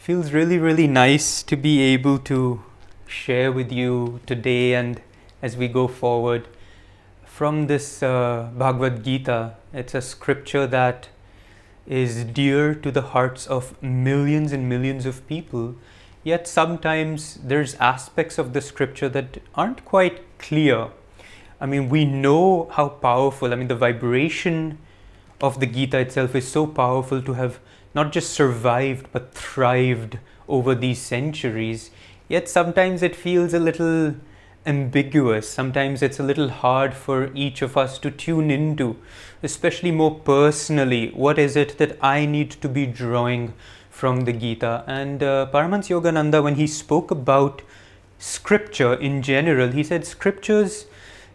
feels really, really nice to be able to share with you today and as we go forward from this uh, Bhagavad Gita. It's a scripture that is dear to the hearts of millions and millions of people. Yet sometimes there's aspects of the scripture that aren't quite clear. I mean, we know how powerful, I mean, the vibration of the Gita itself is so powerful to have not just survived but thrived over these centuries. Yet sometimes it feels a little ambiguous. Sometimes it's a little hard for each of us to tune into, especially more personally. What is it that I need to be drawing from the Gita? And uh, Paramahansa Yogananda, when he spoke about scripture in general, he said scriptures,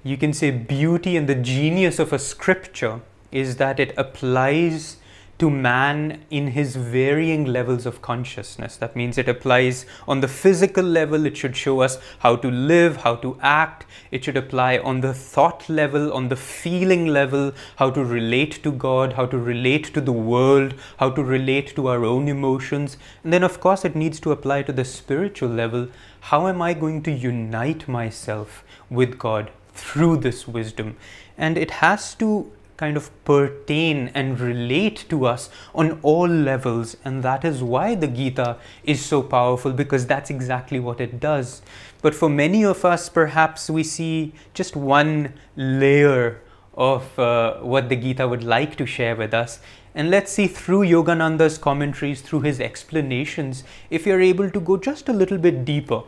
you can say beauty and the genius of a scripture is that it applies to man in his varying levels of consciousness. That means it applies on the physical level, it should show us how to live, how to act. It should apply on the thought level, on the feeling level, how to relate to God, how to relate to the world, how to relate to our own emotions. And then, of course, it needs to apply to the spiritual level. How am I going to unite myself with God through this wisdom? And it has to kind of pertain and relate to us on all levels. And that is why the gita is so powerful because that's exactly what it does. But for many of us perhaps we see just one layer of uh, what the gita would like to share with us. And let's see through yogananda's commentaries through his explanations if you're able to go just a little bit deeper.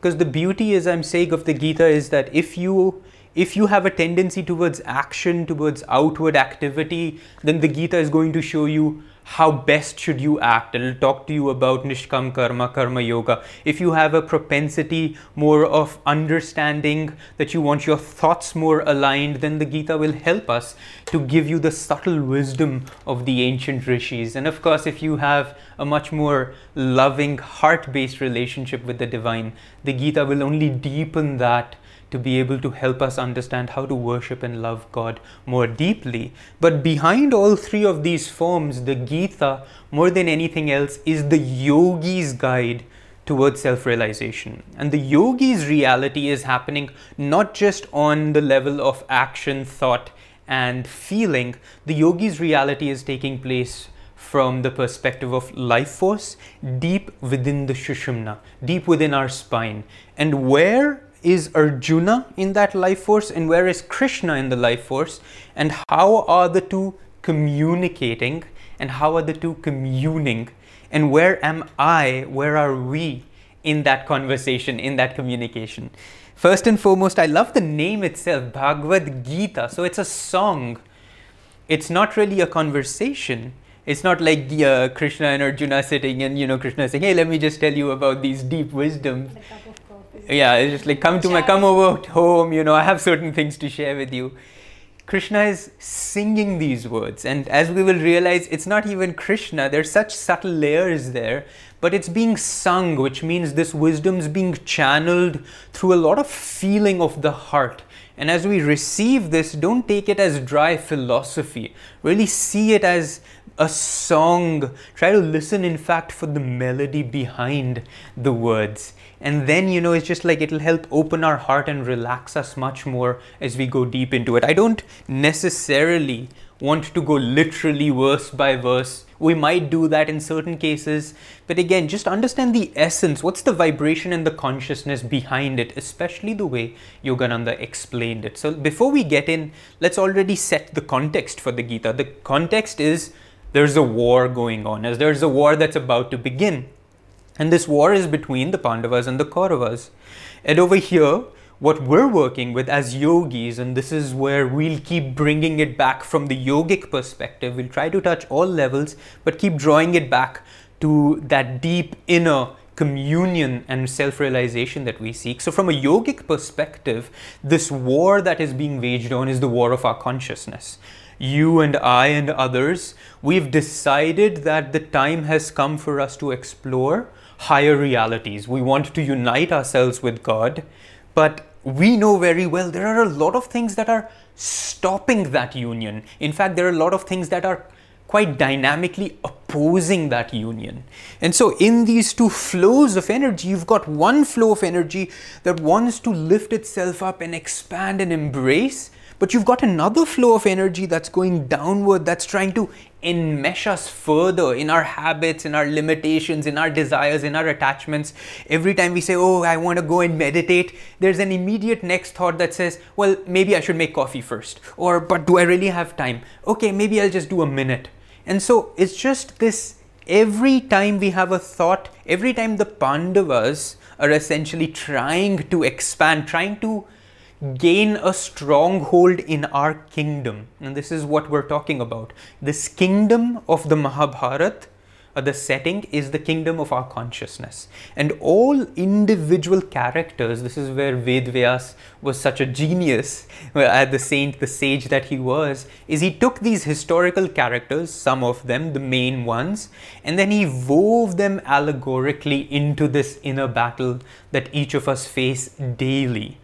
Because the beauty as i'm saying of the gita is that if you if you have a tendency towards action, towards outward activity, then the Gita is going to show you how best should you act. It'll talk to you about nishkam karma karma yoga. If you have a propensity more of understanding that you want your thoughts more aligned then the gita will help us to give you the subtle wisdom of the ancient rishis. And of course if you have a much more loving heart based relationship with the divine the gita will only deepen that to be able to help us understand how to worship and love God more deeply. But behind all three of these forms, the Gita, more than anything else, is the yogi's guide towards self realization. And the yogi's reality is happening not just on the level of action, thought, and feeling, the yogi's reality is taking place from the perspective of life force deep within the Sushumna, deep within our spine. And where is Arjuna in that life force and where is Krishna in the life force and how are the two communicating and how are the two communing and where am I, where are we in that conversation, in that communication. First and foremost, I love the name itself, Bhagavad Gita. So it's a song. It's not really a conversation. It's not like uh, Krishna and Arjuna sitting and, you know, Krishna saying, hey, let me just tell you about these deep wisdoms. Yeah it's just like come to my come over home you know i have certain things to share with you. Krishna is singing these words and as we will realize it's not even krishna. There's such subtle layers there but it's being sung which means this wisdom's being channeled through a lot of feeling of the heart. And as we receive this don't take it as dry philosophy. Really see it as a song. Try to listen in fact for the melody behind the words. And then you know it's just like it'll help open our heart and relax us much more as we go deep into it. I don't necessarily want to go literally verse by verse. We might do that in certain cases. But again just understand the essence. What's the vibration and the consciousness behind it especially the way yogananda explained it? So before we get in let's already set the context for the gita. The context is there's a war going on as there's a war that's about to begin and this war is between the Pandavas and the Kauravas. And over here, what we're working with as yogis, and this is where we'll keep bringing it back from the yogic perspective, we'll try to touch all levels, but keep drawing it back to that deep inner communion and self realization that we seek. So, from a yogic perspective, this war that is being waged on is the war of our consciousness. You and I and others, we've decided that the time has come for us to explore higher realities. We want to unite ourselves with God, but we know very well there are a lot of things that are stopping that union. In fact, there are a lot of things that are quite dynamically opposing that union. And so, in these two flows of energy, you've got one flow of energy that wants to lift itself up and expand and embrace, but you've got another flow of energy that's going downward, that's trying to enmesh us further in our habits, in our limitations, in our desires, in our attachments. Every time we say, Oh, I want to go and meditate, there's an immediate next thought that says, Well, maybe I should make coffee first. Or, But do I really have time? Okay, maybe I'll just do a minute. And so it's just this every time we have a thought, every time the Pandavas are essentially trying to expand, trying to gain a stronghold in our kingdom. And this is what we're talking about. This kingdom of the Mahabharata, the setting is the kingdom of our consciousness. And all individual characters, this is where Vedvyas was such a genius, uh, the saint, the sage that he was, is he took these historical characters, some of them, the main ones, and then he wove them allegorically into this inner battle that each of us face daily.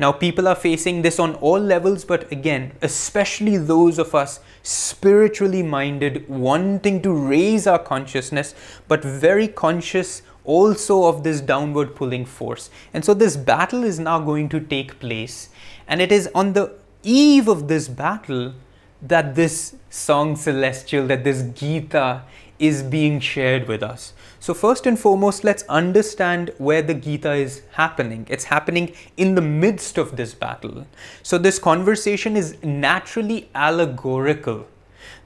Now, people are facing this on all levels, but again, especially those of us spiritually minded, wanting to raise our consciousness, but very conscious also of this downward pulling force. And so, this battle is now going to take place, and it is on the eve of this battle that this song celestial, that this Gita is being shared with us. So, first and foremost, let's understand where the Gita is happening. It's happening in the midst of this battle. So, this conversation is naturally allegorical.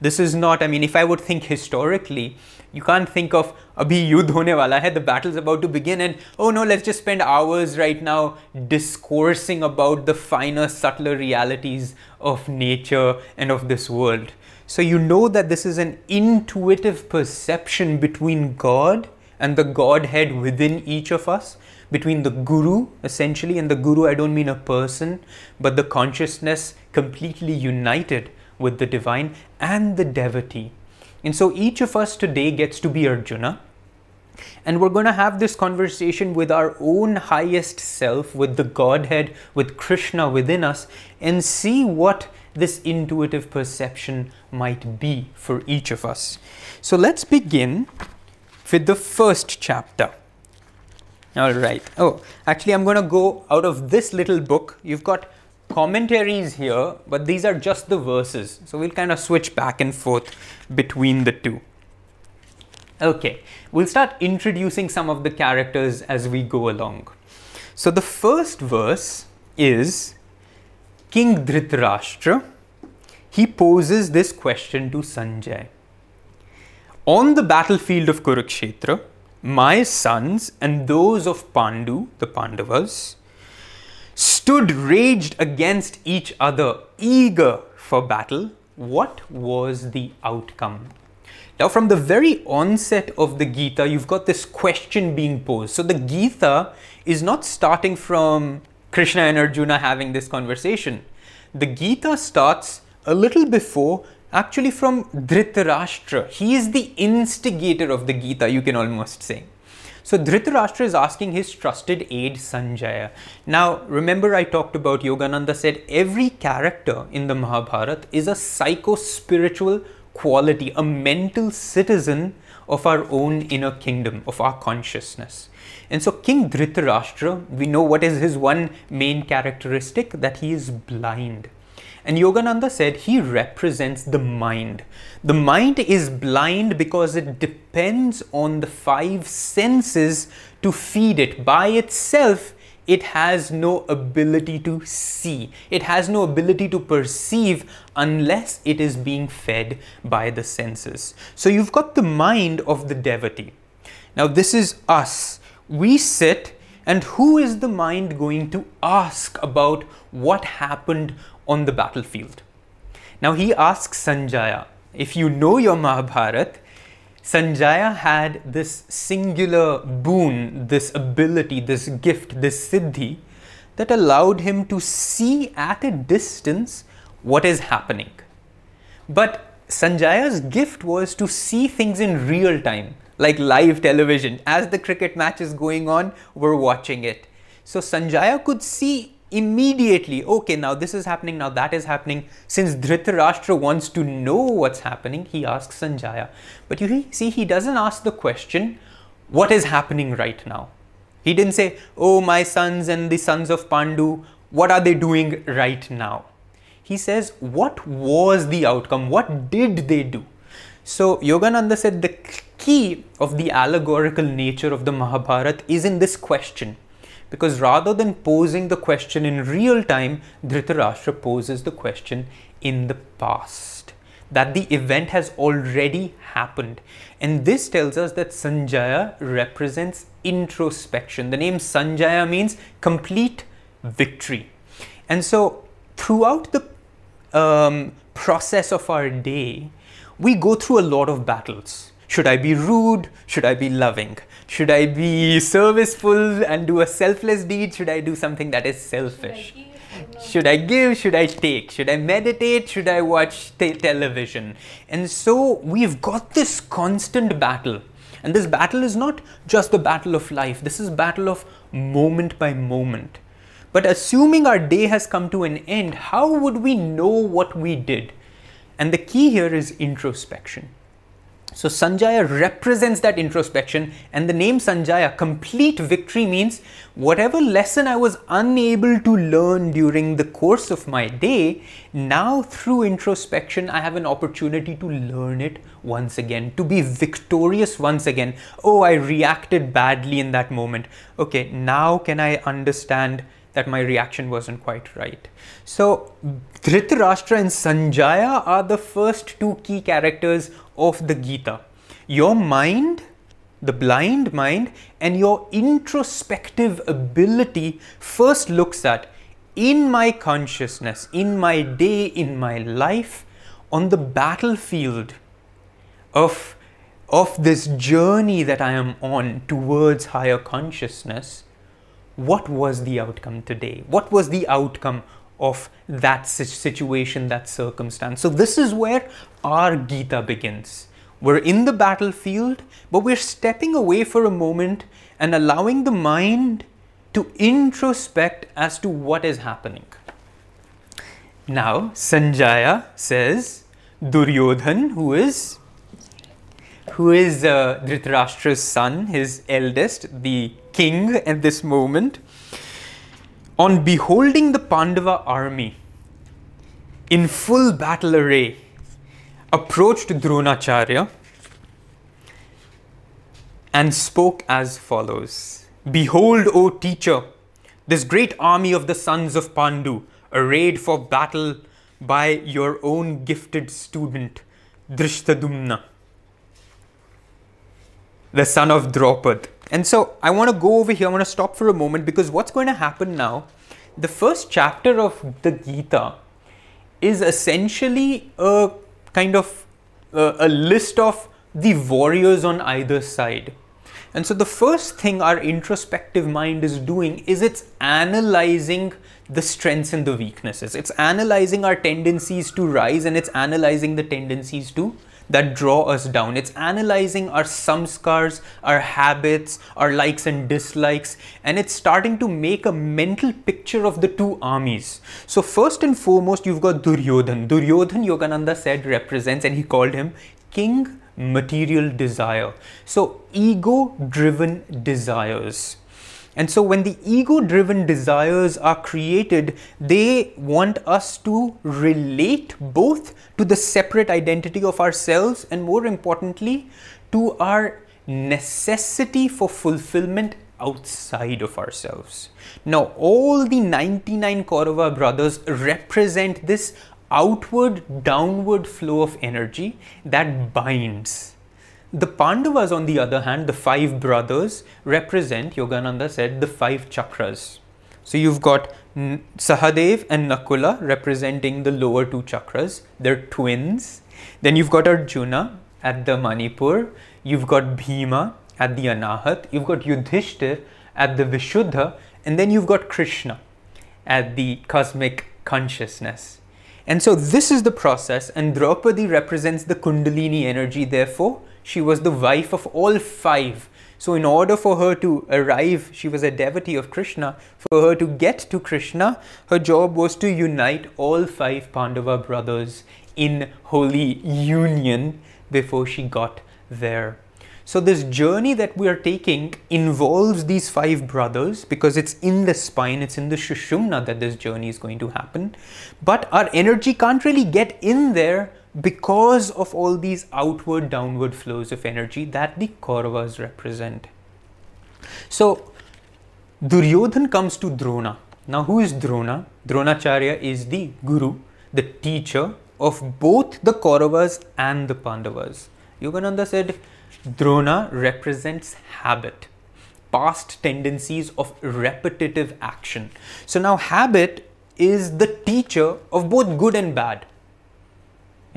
This is not, I mean, if I would think historically, you can't think of abhi yudh hone wala hai, the battle's about to begin, and oh no, let's just spend hours right now discoursing about the finer, subtler realities of nature and of this world. So you know that this is an intuitive perception between God and the Godhead within each of us, between the Guru essentially, and the Guru, I don't mean a person, but the consciousness completely united with the divine and the devotee. And so each of us today gets to be Arjuna. And we're going to have this conversation with our own highest self, with the Godhead, with Krishna within us, and see what this intuitive perception might be for each of us. So let's begin with the first chapter. All right. Oh, actually, I'm going to go out of this little book. You've got commentaries here, but these are just the verses. So we'll kind of switch back and forth between the two. Okay, we'll start introducing some of the characters as we go along. So the first verse is King Dhritarashtra, he poses this question to Sanjay. On the battlefield of Kurukshetra, my sons and those of Pandu, the Pandavas, stood raged against each other, eager for battle. What was the outcome? Now, from the very onset of the Gita, you've got this question being posed. So, the Gita is not starting from Krishna and Arjuna having this conversation. The Gita starts a little before, actually from Dhritarashtra. He is the instigator of the Gita, you can almost say. So Dhritarashtra is asking his trusted aide Sanjaya. Now, remember I talked about Yogananda said every character in the Mahabharata is a psycho-spiritual quality, a mental citizen of our own inner kingdom, of our consciousness. And so King Dhritarashtra, we know what is his one main characteristic, that he is blind. And Yogananda said he represents the mind. The mind is blind because it depends on the five senses to feed it. By itself, it has no ability to see. It has no ability to perceive unless it is being fed by the senses. So you've got the mind of the devotee. Now, this is us we sit and who is the mind going to ask about what happened on the battlefield? Now he asks Sanjaya, if you know your Mahabharat, Sanjaya had this singular boon, this ability, this gift, this siddhi that allowed him to see at a distance what is happening. But Sanjaya's gift was to see things in real time like live television. As the cricket match is going on, we're watching it. So Sanjaya could see immediately, okay, now this is happening, now that is happening. Since Dhritarashtra wants to know what's happening, he asks Sanjaya. But you see, he doesn't ask the question, what is happening right now? He didn't say, oh, my sons and the sons of Pandu, what are they doing right now? He says, what was the outcome? What did they do? So Yogananda said the key of the allegorical nature of the Mahabharata is in this question because rather than posing the question in real time, Dhritarashtra poses the question in the past. That the event has already happened. And this tells us that Sanjaya represents introspection. The name Sanjaya means complete victory. And so, throughout the um, process of our day, we go through a lot of battles. Should I be rude? Should I be loving? Should I be serviceful and do a selfless deed? Should I do something that is selfish? Should I give? Should I take? Should I meditate? Should I watch te- television? And so we've got this constant battle. And this battle is not just the battle of life. This is battle of moment by moment. But assuming our day has come to an end, how would we know what we did? And the key here is introspection. So Sanjaya represents that introspection, and the name Sanjaya, complete victory, means whatever lesson I was unable to learn during the course of my day, now through introspection, I have an opportunity to learn it once again, to be victorious once again. Oh, I reacted badly in that moment. Okay, now can I understand that my reaction wasn't quite right? So, Dhritarashtra and Sanjaya are the first two key characters of the Gita. Your mind, the blind mind, and your introspective ability first looks at in my consciousness, in my day, in my life, on the battlefield of, of this journey that I am on towards higher consciousness, what was the outcome today? What was the outcome of that situation, that circumstance. So, this is where our Gita begins. We're in the battlefield, but we're stepping away for a moment and allowing the mind to introspect as to what is happening. Now, Sanjaya says Duryodhan, who is who is uh, Dhritarashtra's son, his eldest, the king at this moment, on beholding the Pandava army in full battle array, approached Dronacharya and spoke as follows Behold, O teacher, this great army of the sons of Pandu, arrayed for battle by your own gifted student, Dhrishtadyumna, the son of Draupad. And so I want to go over here, I want to stop for a moment because what's going to happen now, the first chapter of the Gita is essentially a kind of a list of the warriors on either side. And so the first thing our introspective mind is doing is it's analyzing the strengths and the weaknesses. It's analyzing our tendencies to rise and it's analyzing the tendencies to that draw us down. It's analyzing our samskars, our habits, our likes and dislikes, and it's starting to make a mental picture of the two armies. So, first and foremost, you've got Duryodhan. Duryodhan, Yogananda said, represents, and he called him King Material Desire. So, ego driven desires. And so, when the ego driven desires are created, they want us to relate both to the separate identity of ourselves and, more importantly, to our necessity for fulfillment outside of ourselves. Now, all the 99 Kaurava brothers represent this outward, downward flow of energy that binds the Pandavas, on the other hand, the five brothers, represent, Yogananda said, the five chakras. So you've got Sahadev and Nakula representing the lower two chakras. They're twins. Then you've got Arjuna at the Manipur. You've got Bhima at the Anahat. You've got Yudhishthir at the Vishuddha. And then you've got Krishna at the cosmic consciousness. And so this is the process, and Draupadi represents the Kundalini energy, therefore, she was the wife of all five. So, in order for her to arrive, she was a devotee of Krishna. For her to get to Krishna, her job was to unite all five Pandava brothers in holy union before she got there. So, this journey that we are taking involves these five brothers because it's in the spine, it's in the Sushumna that this journey is going to happen. But our energy can't really get in there because of all these outward downward flows of energy that the Kauravas represent. So, Duryodhan comes to Drona. Now, who is Drona? Dronacharya is the guru, the teacher of both the Kauravas and the Pandavas. Yogananda said, Drona represents habit, past tendencies of repetitive action. So now habit is the teacher of both good and bad.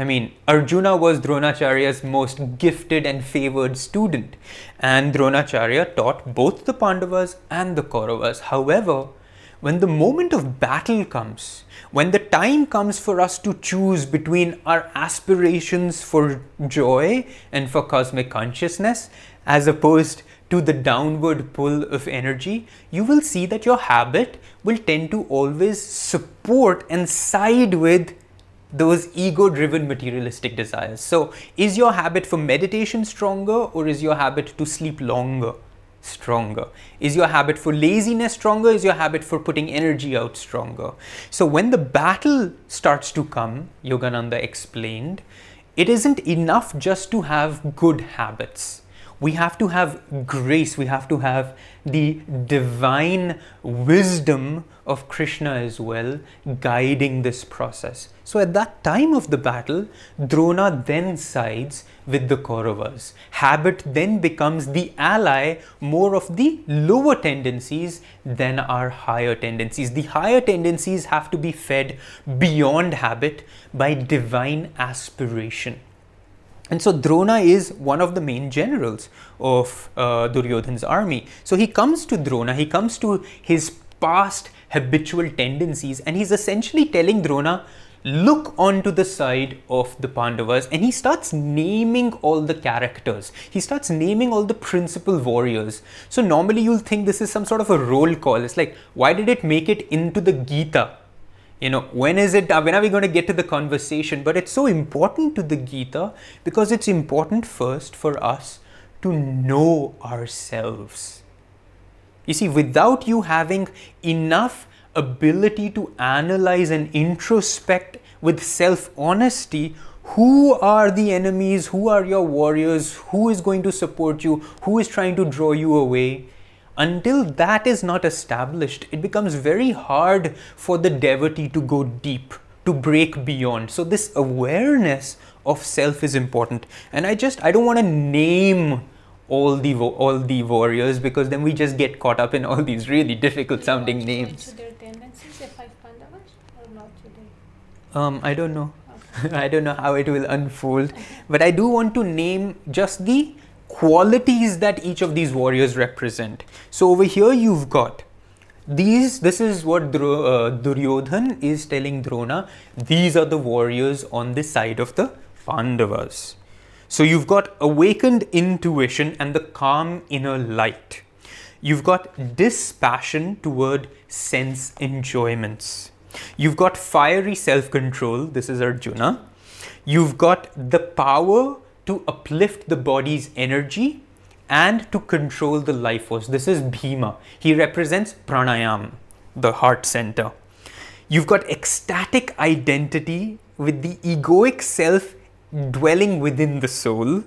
I mean, Arjuna was Dronacharya's most gifted and favored student, and Dronacharya taught both the Pandavas and the Kauravas. However, when the moment of battle comes, when the time comes for us to choose between our aspirations for joy and for cosmic consciousness, as opposed to the downward pull of energy, you will see that your habit will tend to always support and side with those ego driven materialistic desires. So, is your habit for meditation stronger or is your habit to sleep longer? stronger? Is your habit for laziness stronger? Is your habit for putting energy out stronger? So when the battle starts to come, Yogananda explained, it isn't enough just to have good habits we have to have grace, we have to have the divine wisdom of Krishna as well guiding this process. So at that time of the battle, Drona then sides with the Kauravas. Habit then becomes the ally more of the lower tendencies than our higher tendencies. The higher tendencies have to be fed beyond habit by divine aspiration. And so Drona is one of the main generals of uh, Duryodhan's army. So he comes to Drona, he comes to his past habitual tendencies, and he's essentially telling Drona, look onto the side of the Pandavas, and he starts naming all the characters. He starts naming all the principal warriors. So normally you'll think this is some sort of a roll call. It's like, why did it make it into the Gita? You know when is it when are we going to get to the conversation? But it's so important to the gita because it's important first for us to know ourselves. You see without you having enough ability to analyze and introspect with self honesty who are the enemies? Who are your warriors? Who is going to support you? Who is trying to draw you away until that is not established, it becomes very hard for the devotee to go deep, to break beyond. So, this awareness of self is important. And I just, I don't want to name all the all the warriors because then we just get caught up in all these really difficult sounding names. Um, I don't know. I don't know how it will unfold, but I do want to name just the qualities that each of these warriors represent. So over here you've got these, this is what Dro, uh, Duryodhan is telling Drona, these are the warriors on the side of the Pandavas. So you've got awakened intuition and the calm inner light. You've got dispassion toward sense enjoyments. You've got fiery self control. This is Arjuna. You've got the power to uplift the body's energy and to control the life force. This is Bhima. He represents pranayam, the heart center. You've got ecstatic identity with the egoic self dwelling within the soul.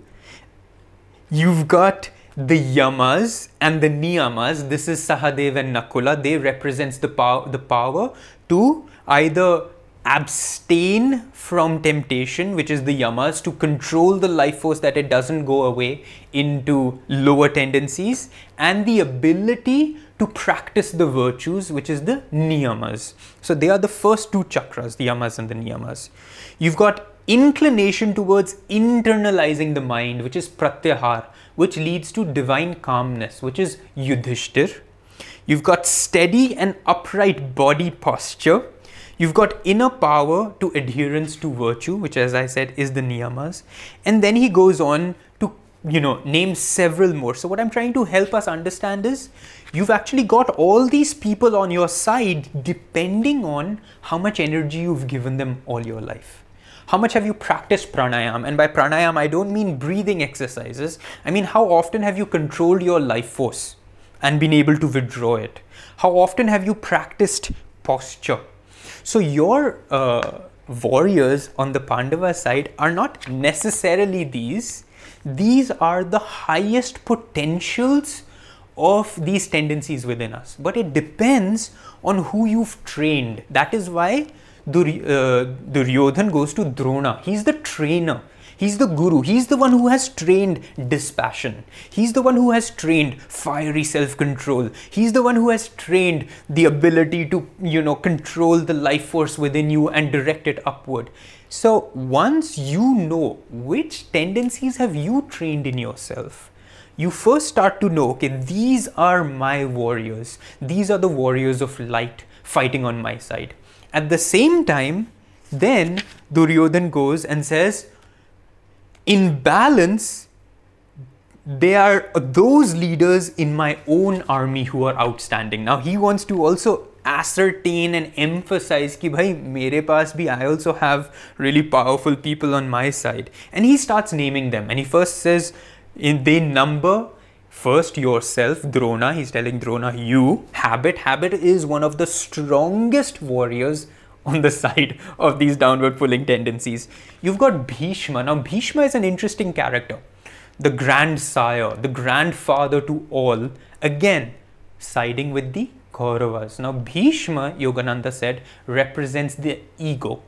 You've got the yamas and the niyamas. This is Sahadev and Nakula. They represents the power, the power to either abstain from temptation, which is the yamas, to control the life force that it doesn't go away into lower tendencies, and the ability to practice the virtues, which is the niyamas. So they are the first two chakras, the yamas and the niyamas. You've got inclination towards internalizing the mind, which is pratyahar, which leads to divine calmness, which is yudhishthir. You've got steady and upright body posture, You've got inner power to adherence to virtue, which, as I said, is the niyamas. And then he goes on to you know, name several more. So, what I'm trying to help us understand is you've actually got all these people on your side depending on how much energy you've given them all your life. How much have you practiced pranayam? And by pranayam, I don't mean breathing exercises. I mean, how often have you controlled your life force and been able to withdraw it? How often have you practiced posture? So, your uh, warriors on the Pandava side are not necessarily these these are the highest potentials of these tendencies within us. But it depends on who you've trained. That is why uh, Duryodhan goes to Drona. He's the trainer. He's the guru. He's the one who has trained dispassion. He's the one who has trained fiery self-control. He's the one who has trained the ability to, you know, control the life force within you and direct it upward. So once you know which tendencies have you trained in yourself, you first start to know, okay, these are my warriors. These are the warriors of light fighting on my side. At the same time, then Duryodhan goes and says, in balance, they are those leaders in my own army who are outstanding. Now he wants to also ascertain and emphasize ki bhai mere paas bhi I also have really powerful people on my side. And he starts naming them and he first says in they number first yourself Drona he's telling Drona you habit habit is one of the strongest warriors on the side of these downward pulling tendencies you've got Bhishma now Bhishma is an interesting character the grandsire the grandfather to all again siding with the Kauravas. Now, Bhishma, Yogananda said, represents the ego.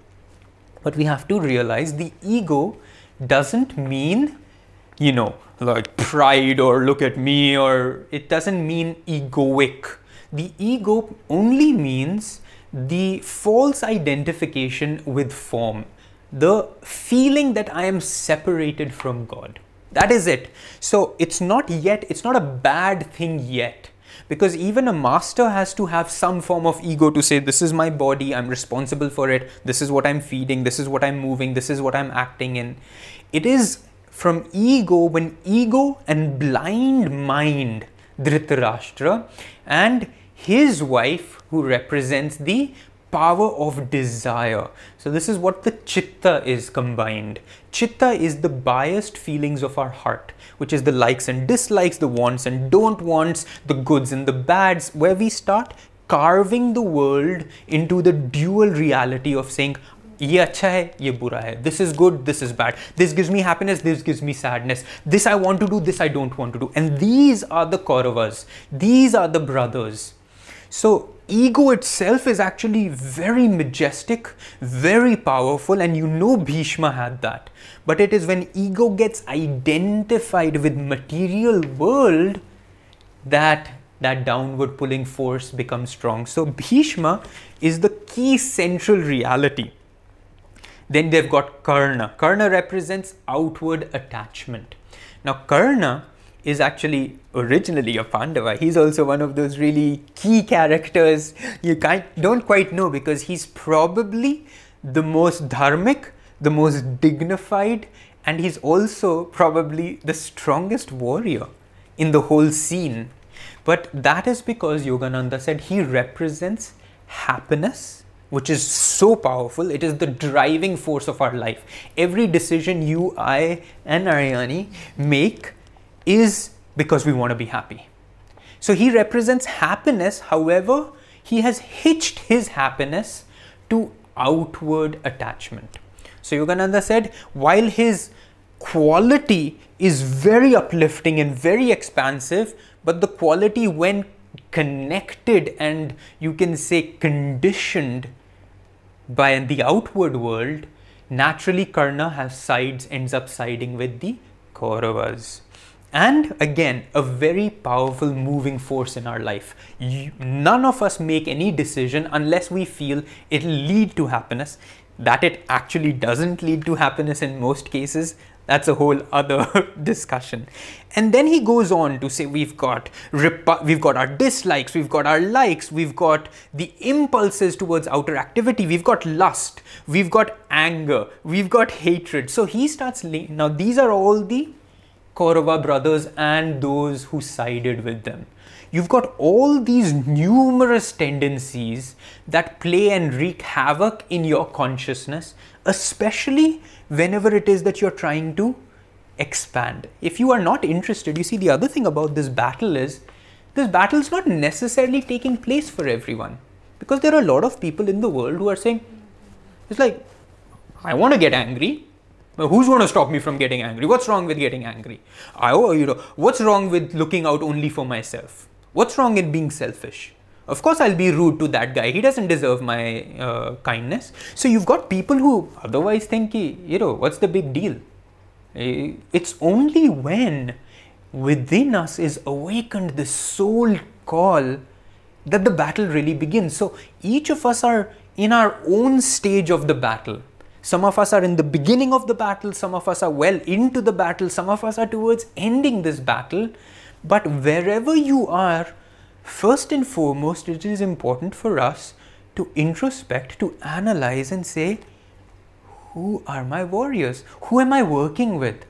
But we have to realize the ego doesn't mean, you know, like pride or look at me, or it doesn't mean egoic. The ego only means the false identification with form, the feeling that I am separated from God. That is it. So it's not yet, it's not a bad thing yet. Because even a master has to have some form of ego to say this is my body i'm responsible for it. This is what i'm feeding. This is what i'm moving. This is what i'm acting in. It is from ego when ego and blind mind dhritarashtra and his wife who represents the power of desire. So this is what the chitta is combined. Chitta is the biased feelings of our heart, which is the likes and dislikes, the wants and don't wants, the goods and the bads, where we start carving the world into the dual reality of saying, ये अच्छा है ये बुरा है this is bad, this gives me happiness, this gives me sadness, this I want to do, this I don't want to do. And these are the Kauravas These are the brothers so ego itself is actually very majestic, very powerful, and you know Bhishma had that. But it is when ego gets identified with material world that that downward pulling force becomes strong. So Bhishma is the key central reality. Then they've got Karna. Karna represents outward attachment. Now Karna is actually originally a Pandava. He's also one of those really key characters you can't, don't quite know because he's probably the most dharmic, the most dignified, and he's also probably the strongest warrior in the whole scene. But that is because Yogananda said he represents happiness, which is so powerful. It is the driving force of our life. Every decision you, I, and Aryani make is because we want to be happy. So he represents happiness, however, he has hitched his happiness to outward attachment. So Yogananda said, while his quality is very uplifting and very expansive, but the quality when connected and you can say conditioned by the outward world, naturally Karna has sides, ends up siding with the Kauravas and again a very powerful moving force in our life. None of us make any decision unless we feel it'll lead to happiness. That it actually doesn't lead to happiness in most cases that's a whole other discussion. And then he goes on to say we've got we've got our dislikes we've got our likes we've got the impulses towards outer activity we've got lust we've got anger we've got hatred. So he starts now these are all the Kaurava brothers and those who sided with them. You've got all these numerous tendencies that play and wreak havoc in your consciousness, especially whenever it is that you're trying to expand. If you are not interested, you see, the other thing about this battle is this battle is not necessarily taking place for everyone because there are a lot of people in the world who are saying, it's like, I want to get angry. But who's going to stop me from getting angry? What's wrong with getting angry? I, oh, you know, what's wrong with looking out only for myself? What's wrong in being selfish? Of course, I'll be rude to that guy. He doesn't deserve my uh, kindness. So you've got people who otherwise think, you know, what's the big deal? Eh, it's only when within us is awakened the soul call that the battle really begins. So each of us are in our own stage of the battle. Some of us are in the beginning of the battle, some of us are well into the battle, some of us are towards ending this battle. But wherever you are, first and foremost, it is important for us to introspect, to analyze, and say, who are my warriors? Who am I working with?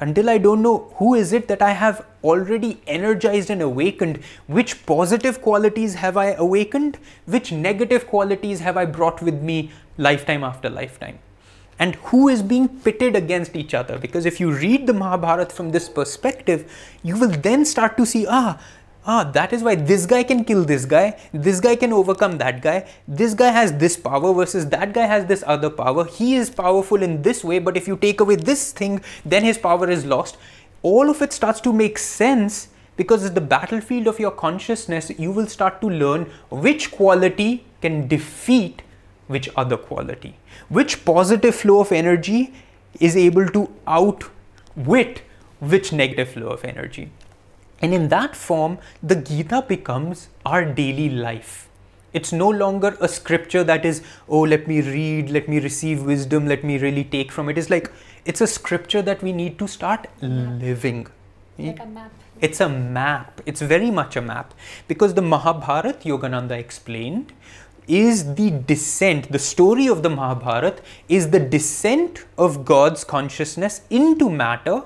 Until I don't know who is it that I have already energized and awakened, which positive qualities have I awakened, which negative qualities have I brought with me lifetime after lifetime, and who is being pitted against each other. Because if you read the Mahabharata from this perspective, you will then start to see ah, ah, that is why this guy can kill this guy, this guy can overcome that guy, this guy has this power versus that guy has this other power. He is powerful in this way, but if you take away this thing, then his power is lost. All of it starts to make sense because it's the battlefield of your consciousness. You will start to learn which quality can defeat which other quality, which positive flow of energy is able to outwit which negative flow of energy. And in that form, the Gita becomes our daily life. It's no longer a scripture that is, oh, let me read, let me receive wisdom, let me really take from it. It's like, it's a scripture that we need to start living. Like a map. It's a map. It's very much a map. Because the Mahabharata, Yogananda explained, is the descent, the story of the Mahabharata is the descent of God's consciousness into matter,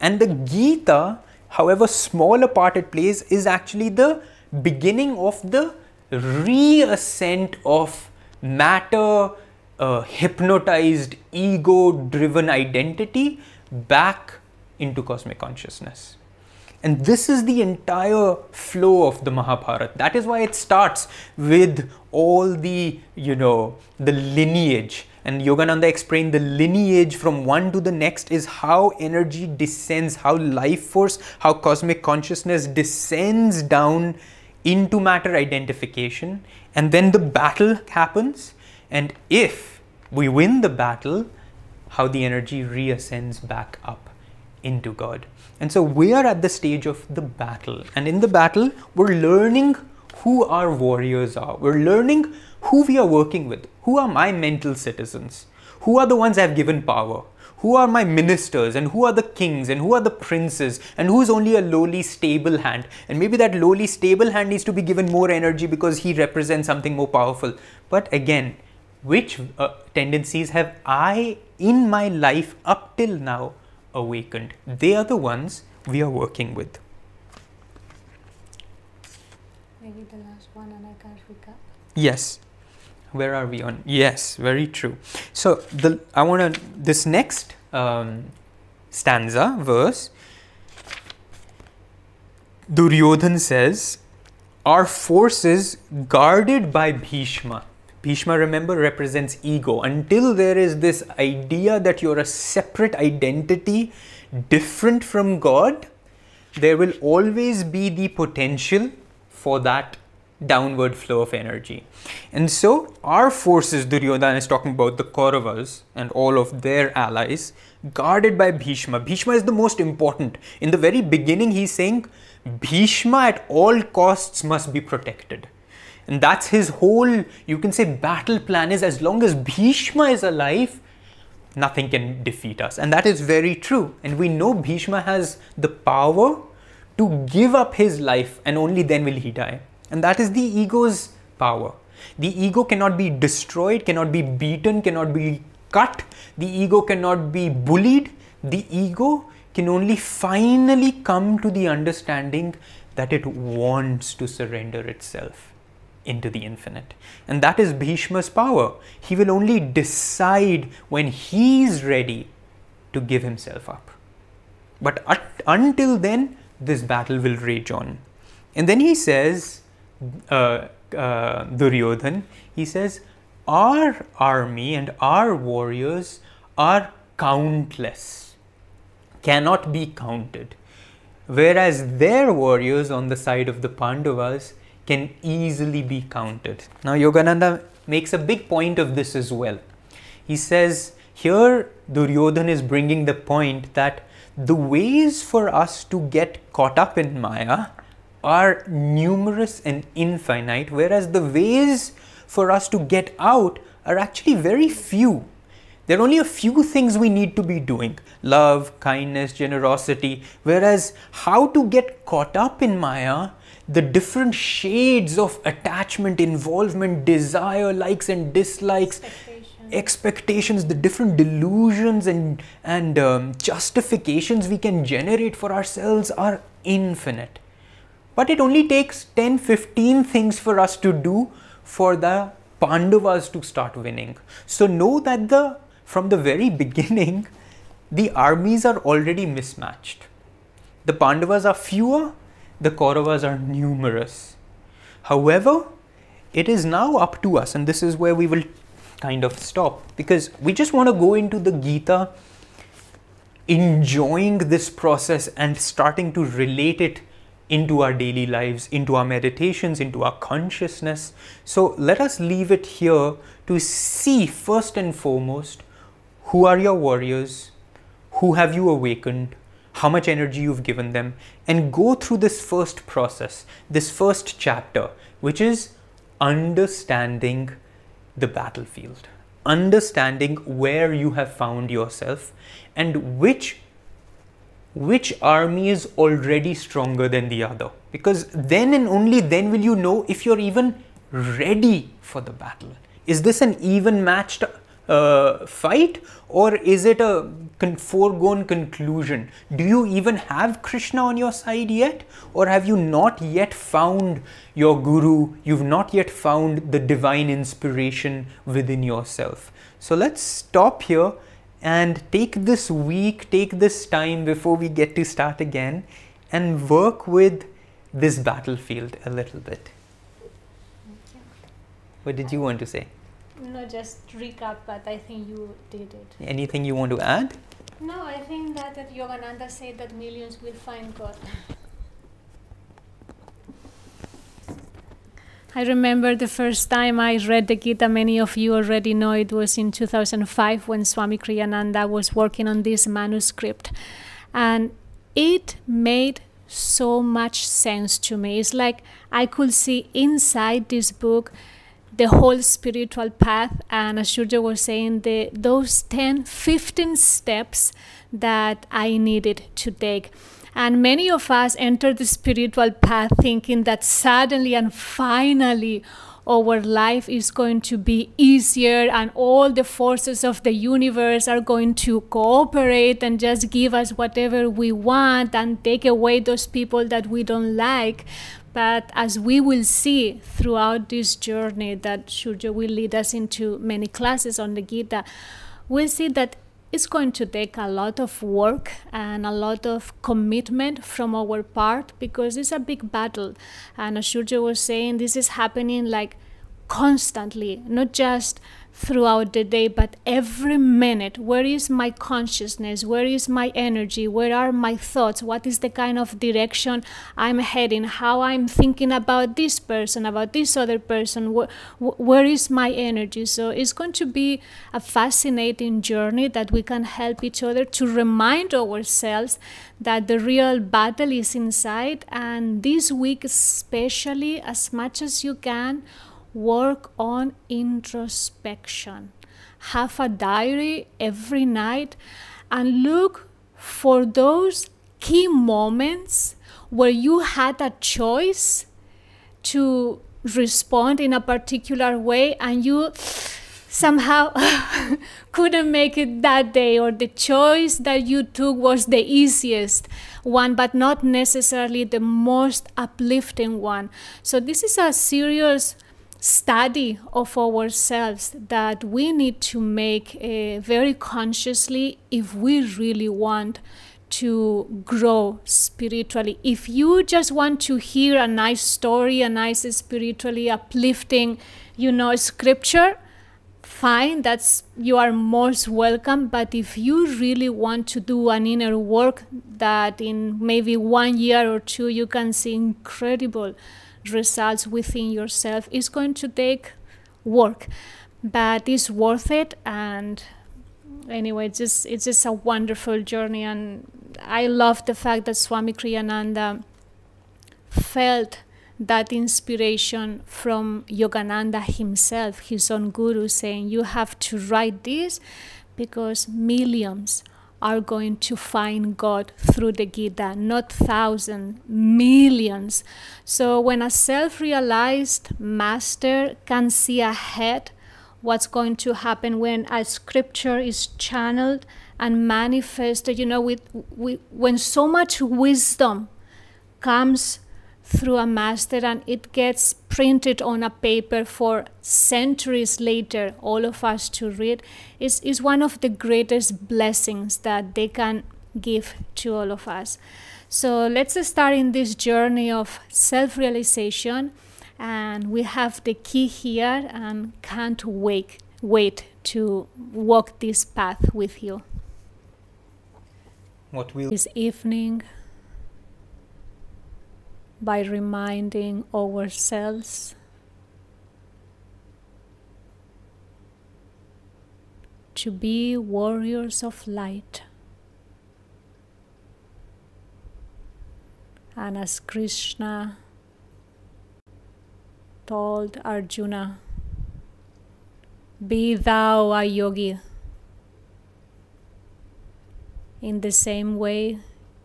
and the Gita however small a part it plays, is actually the beginning of the reascent of matter, uh, hypnotized, ego driven identity back into cosmic consciousness. And this is the entire flow of the Mahabharata. That is why it starts with all the, you know, the lineage and Yogananda explained the lineage from one to the next is how energy descends, how life force, how cosmic consciousness descends down into matter identification. And then the battle happens. And if we win the battle, how the energy reascends back up into God. And so we are at the stage of the battle. And in the battle, we're learning who our warriors are. We're learning who we are working with. Who are my mental citizens? Who are the ones I've given power? Who are my ministers and who are the kings and who are the princes and who is only a lowly stable hand? And maybe that lowly stable hand needs to be given more energy because he represents something more powerful. But again, which uh, tendencies have I in my life up till now awakened? They are the ones we are working with. Maybe the last one, and I can't recap. Yes. Where are we on? Yes very true. So the i want to this next um, stanza verse duryodhan says our forces guarded by bhishma. Bhishma remember represents ego. Until there is this idea that you're a separate identity different from god there will always be the potential for that downward flow of energy. And so our forces, Duryodhana is talking about the Kauravas and all of their allies, guarded by Bhishma. Bhishma is the most important. In the very beginning, he's saying Bhishma at all costs must be protected. And that's his whole, you can say, battle plan is as long as Bhishma is alive, nothing can defeat us. And that is very true. And we know Bhishma has the power to give up his life and only then will he die. And that is the ego's power. The ego cannot be destroyed, cannot be beaten, cannot be cut. The ego cannot be bullied. The ego can only finally come to the understanding that it wants to surrender itself into the infinite. And that is Bhishma's power. He will only decide when he's ready to give himself up. But until then, this battle will rage on. And then he says, uh, uh, Duryodhan, he says, Our army and our warriors are countless, cannot be counted. Whereas their warriors on the side of the Pandavas can easily be counted. Now, Yogananda makes a big point of this as well. He says, here Duryodhan is bringing the point that the ways for us to get caught up in Maya are numerous and infinite, whereas the ways for us to get out are actually very few. There are only a few things we need to be doing love, kindness, generosity. Whereas, how to get caught up in Maya, the different shades of attachment, involvement, desire, likes and dislikes, Expectations. the different delusions and, and um, justifications we can generate for ourselves are infinite. But it only takes 10 15 things for us to do for the Pandavas to start winning. So know that the from the very beginning, the armies are already mismatched. The Pandavas are fewer, the Kauravas are numerous. However, it is now up to us, and this is where we will kind of stop. Because we just want to go into the Gita enjoying this process and starting to relate it into our daily lives, into our meditations, into our consciousness. So let us leave it here to see first and foremost who are your warriors, who have you awakened, how much energy you've given them, and go through this first process, this first chapter, which is understanding the battlefield, understanding where you have found yourself and which which army is already stronger than the other. Because then and only then will you know if you're even ready for the battle. Is this an even matched uh, fight or is it a con- foregone conclusion do you even have krishna on your side yet or have you not yet found your guru you've not yet found the divine inspiration within yourself so let's stop here and take this week, take this time before we get to start again and work with this battlefield a little bit. What did you want to say? No, just recap, but I think you did it. Anything you want to add? No, I think that, that Yogananda said that millions will find God. I remember the first time I read the Gita, many of you already know it was in 2005 when Swami Kriyananda was working on this manuscript. And it made so much sense to me. It's like I could see inside this book the whole spiritual path and as Shurja was saying the those 10 15 steps that I needed to take. And many of us enter the spiritual path thinking that suddenly and finally our life is going to be easier and all the forces of the universe are going to cooperate and just give us whatever we want and take away those people that we don't like but as we will see throughout this journey that Shurja will lead us into many classes on the Gita, we'll see that it's going to take a lot of work and a lot of commitment from our part because it's a big battle. And as Shurja was saying, this is happening like constantly, not just throughout the day, but every minute. Where is my consciousness? Where is my energy? Where are my thoughts? What is the kind of direction I'm heading? How I'm thinking about this person, about this other person? Where, where is my energy? So it's going to be a fascinating journey that we can help each other to remind ourselves that the real battle is inside. And this week, especially, as much as you can, work on introspection. Have a diary every night and look for those key moments where you had a choice to respond in a particular way and you somehow couldn't make it that day, or the choice that you took was the easiest one, but not necessarily the most uplifting one. So, this is a serious study of ourselves that we need to make uh, very consciously if we really want to grow spiritually. If you just want to hear a nice story, a nice spiritually uplifting, you know, scripture, fine, that's you are most welcome. But if you really want to do an inner work that in maybe one year or two you can see incredible results within yourself, is going to take work. But it's worth it and anyway, it's just it's just a wonderful journey and I love the fact that Swami Kriyananda felt that inspiration from Yogananda himself, his own guru, saying, You have to write this because millions are going to find God through the Gita, not thousands, millions. So when a self realized master can see ahead what's going to happen when a scripture is channeled and manifested, you know, with, with when so much wisdom comes through a master and it gets printed on a paper for centuries later all of us to read is, is one of the greatest blessings that they can give to all of us. So let's start in this journey of self-realization and we have the key here and can't wait wait to walk this path with you. What will this evening by reminding ourselves to be warriors of light. And as Krishna told Arjuna, Be thou a yogi. In the same way,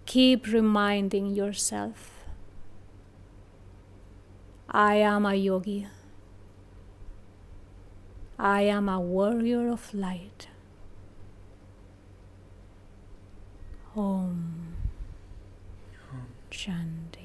keep reminding yourself I am a yogi. I am a warrior of light. Om Shanti.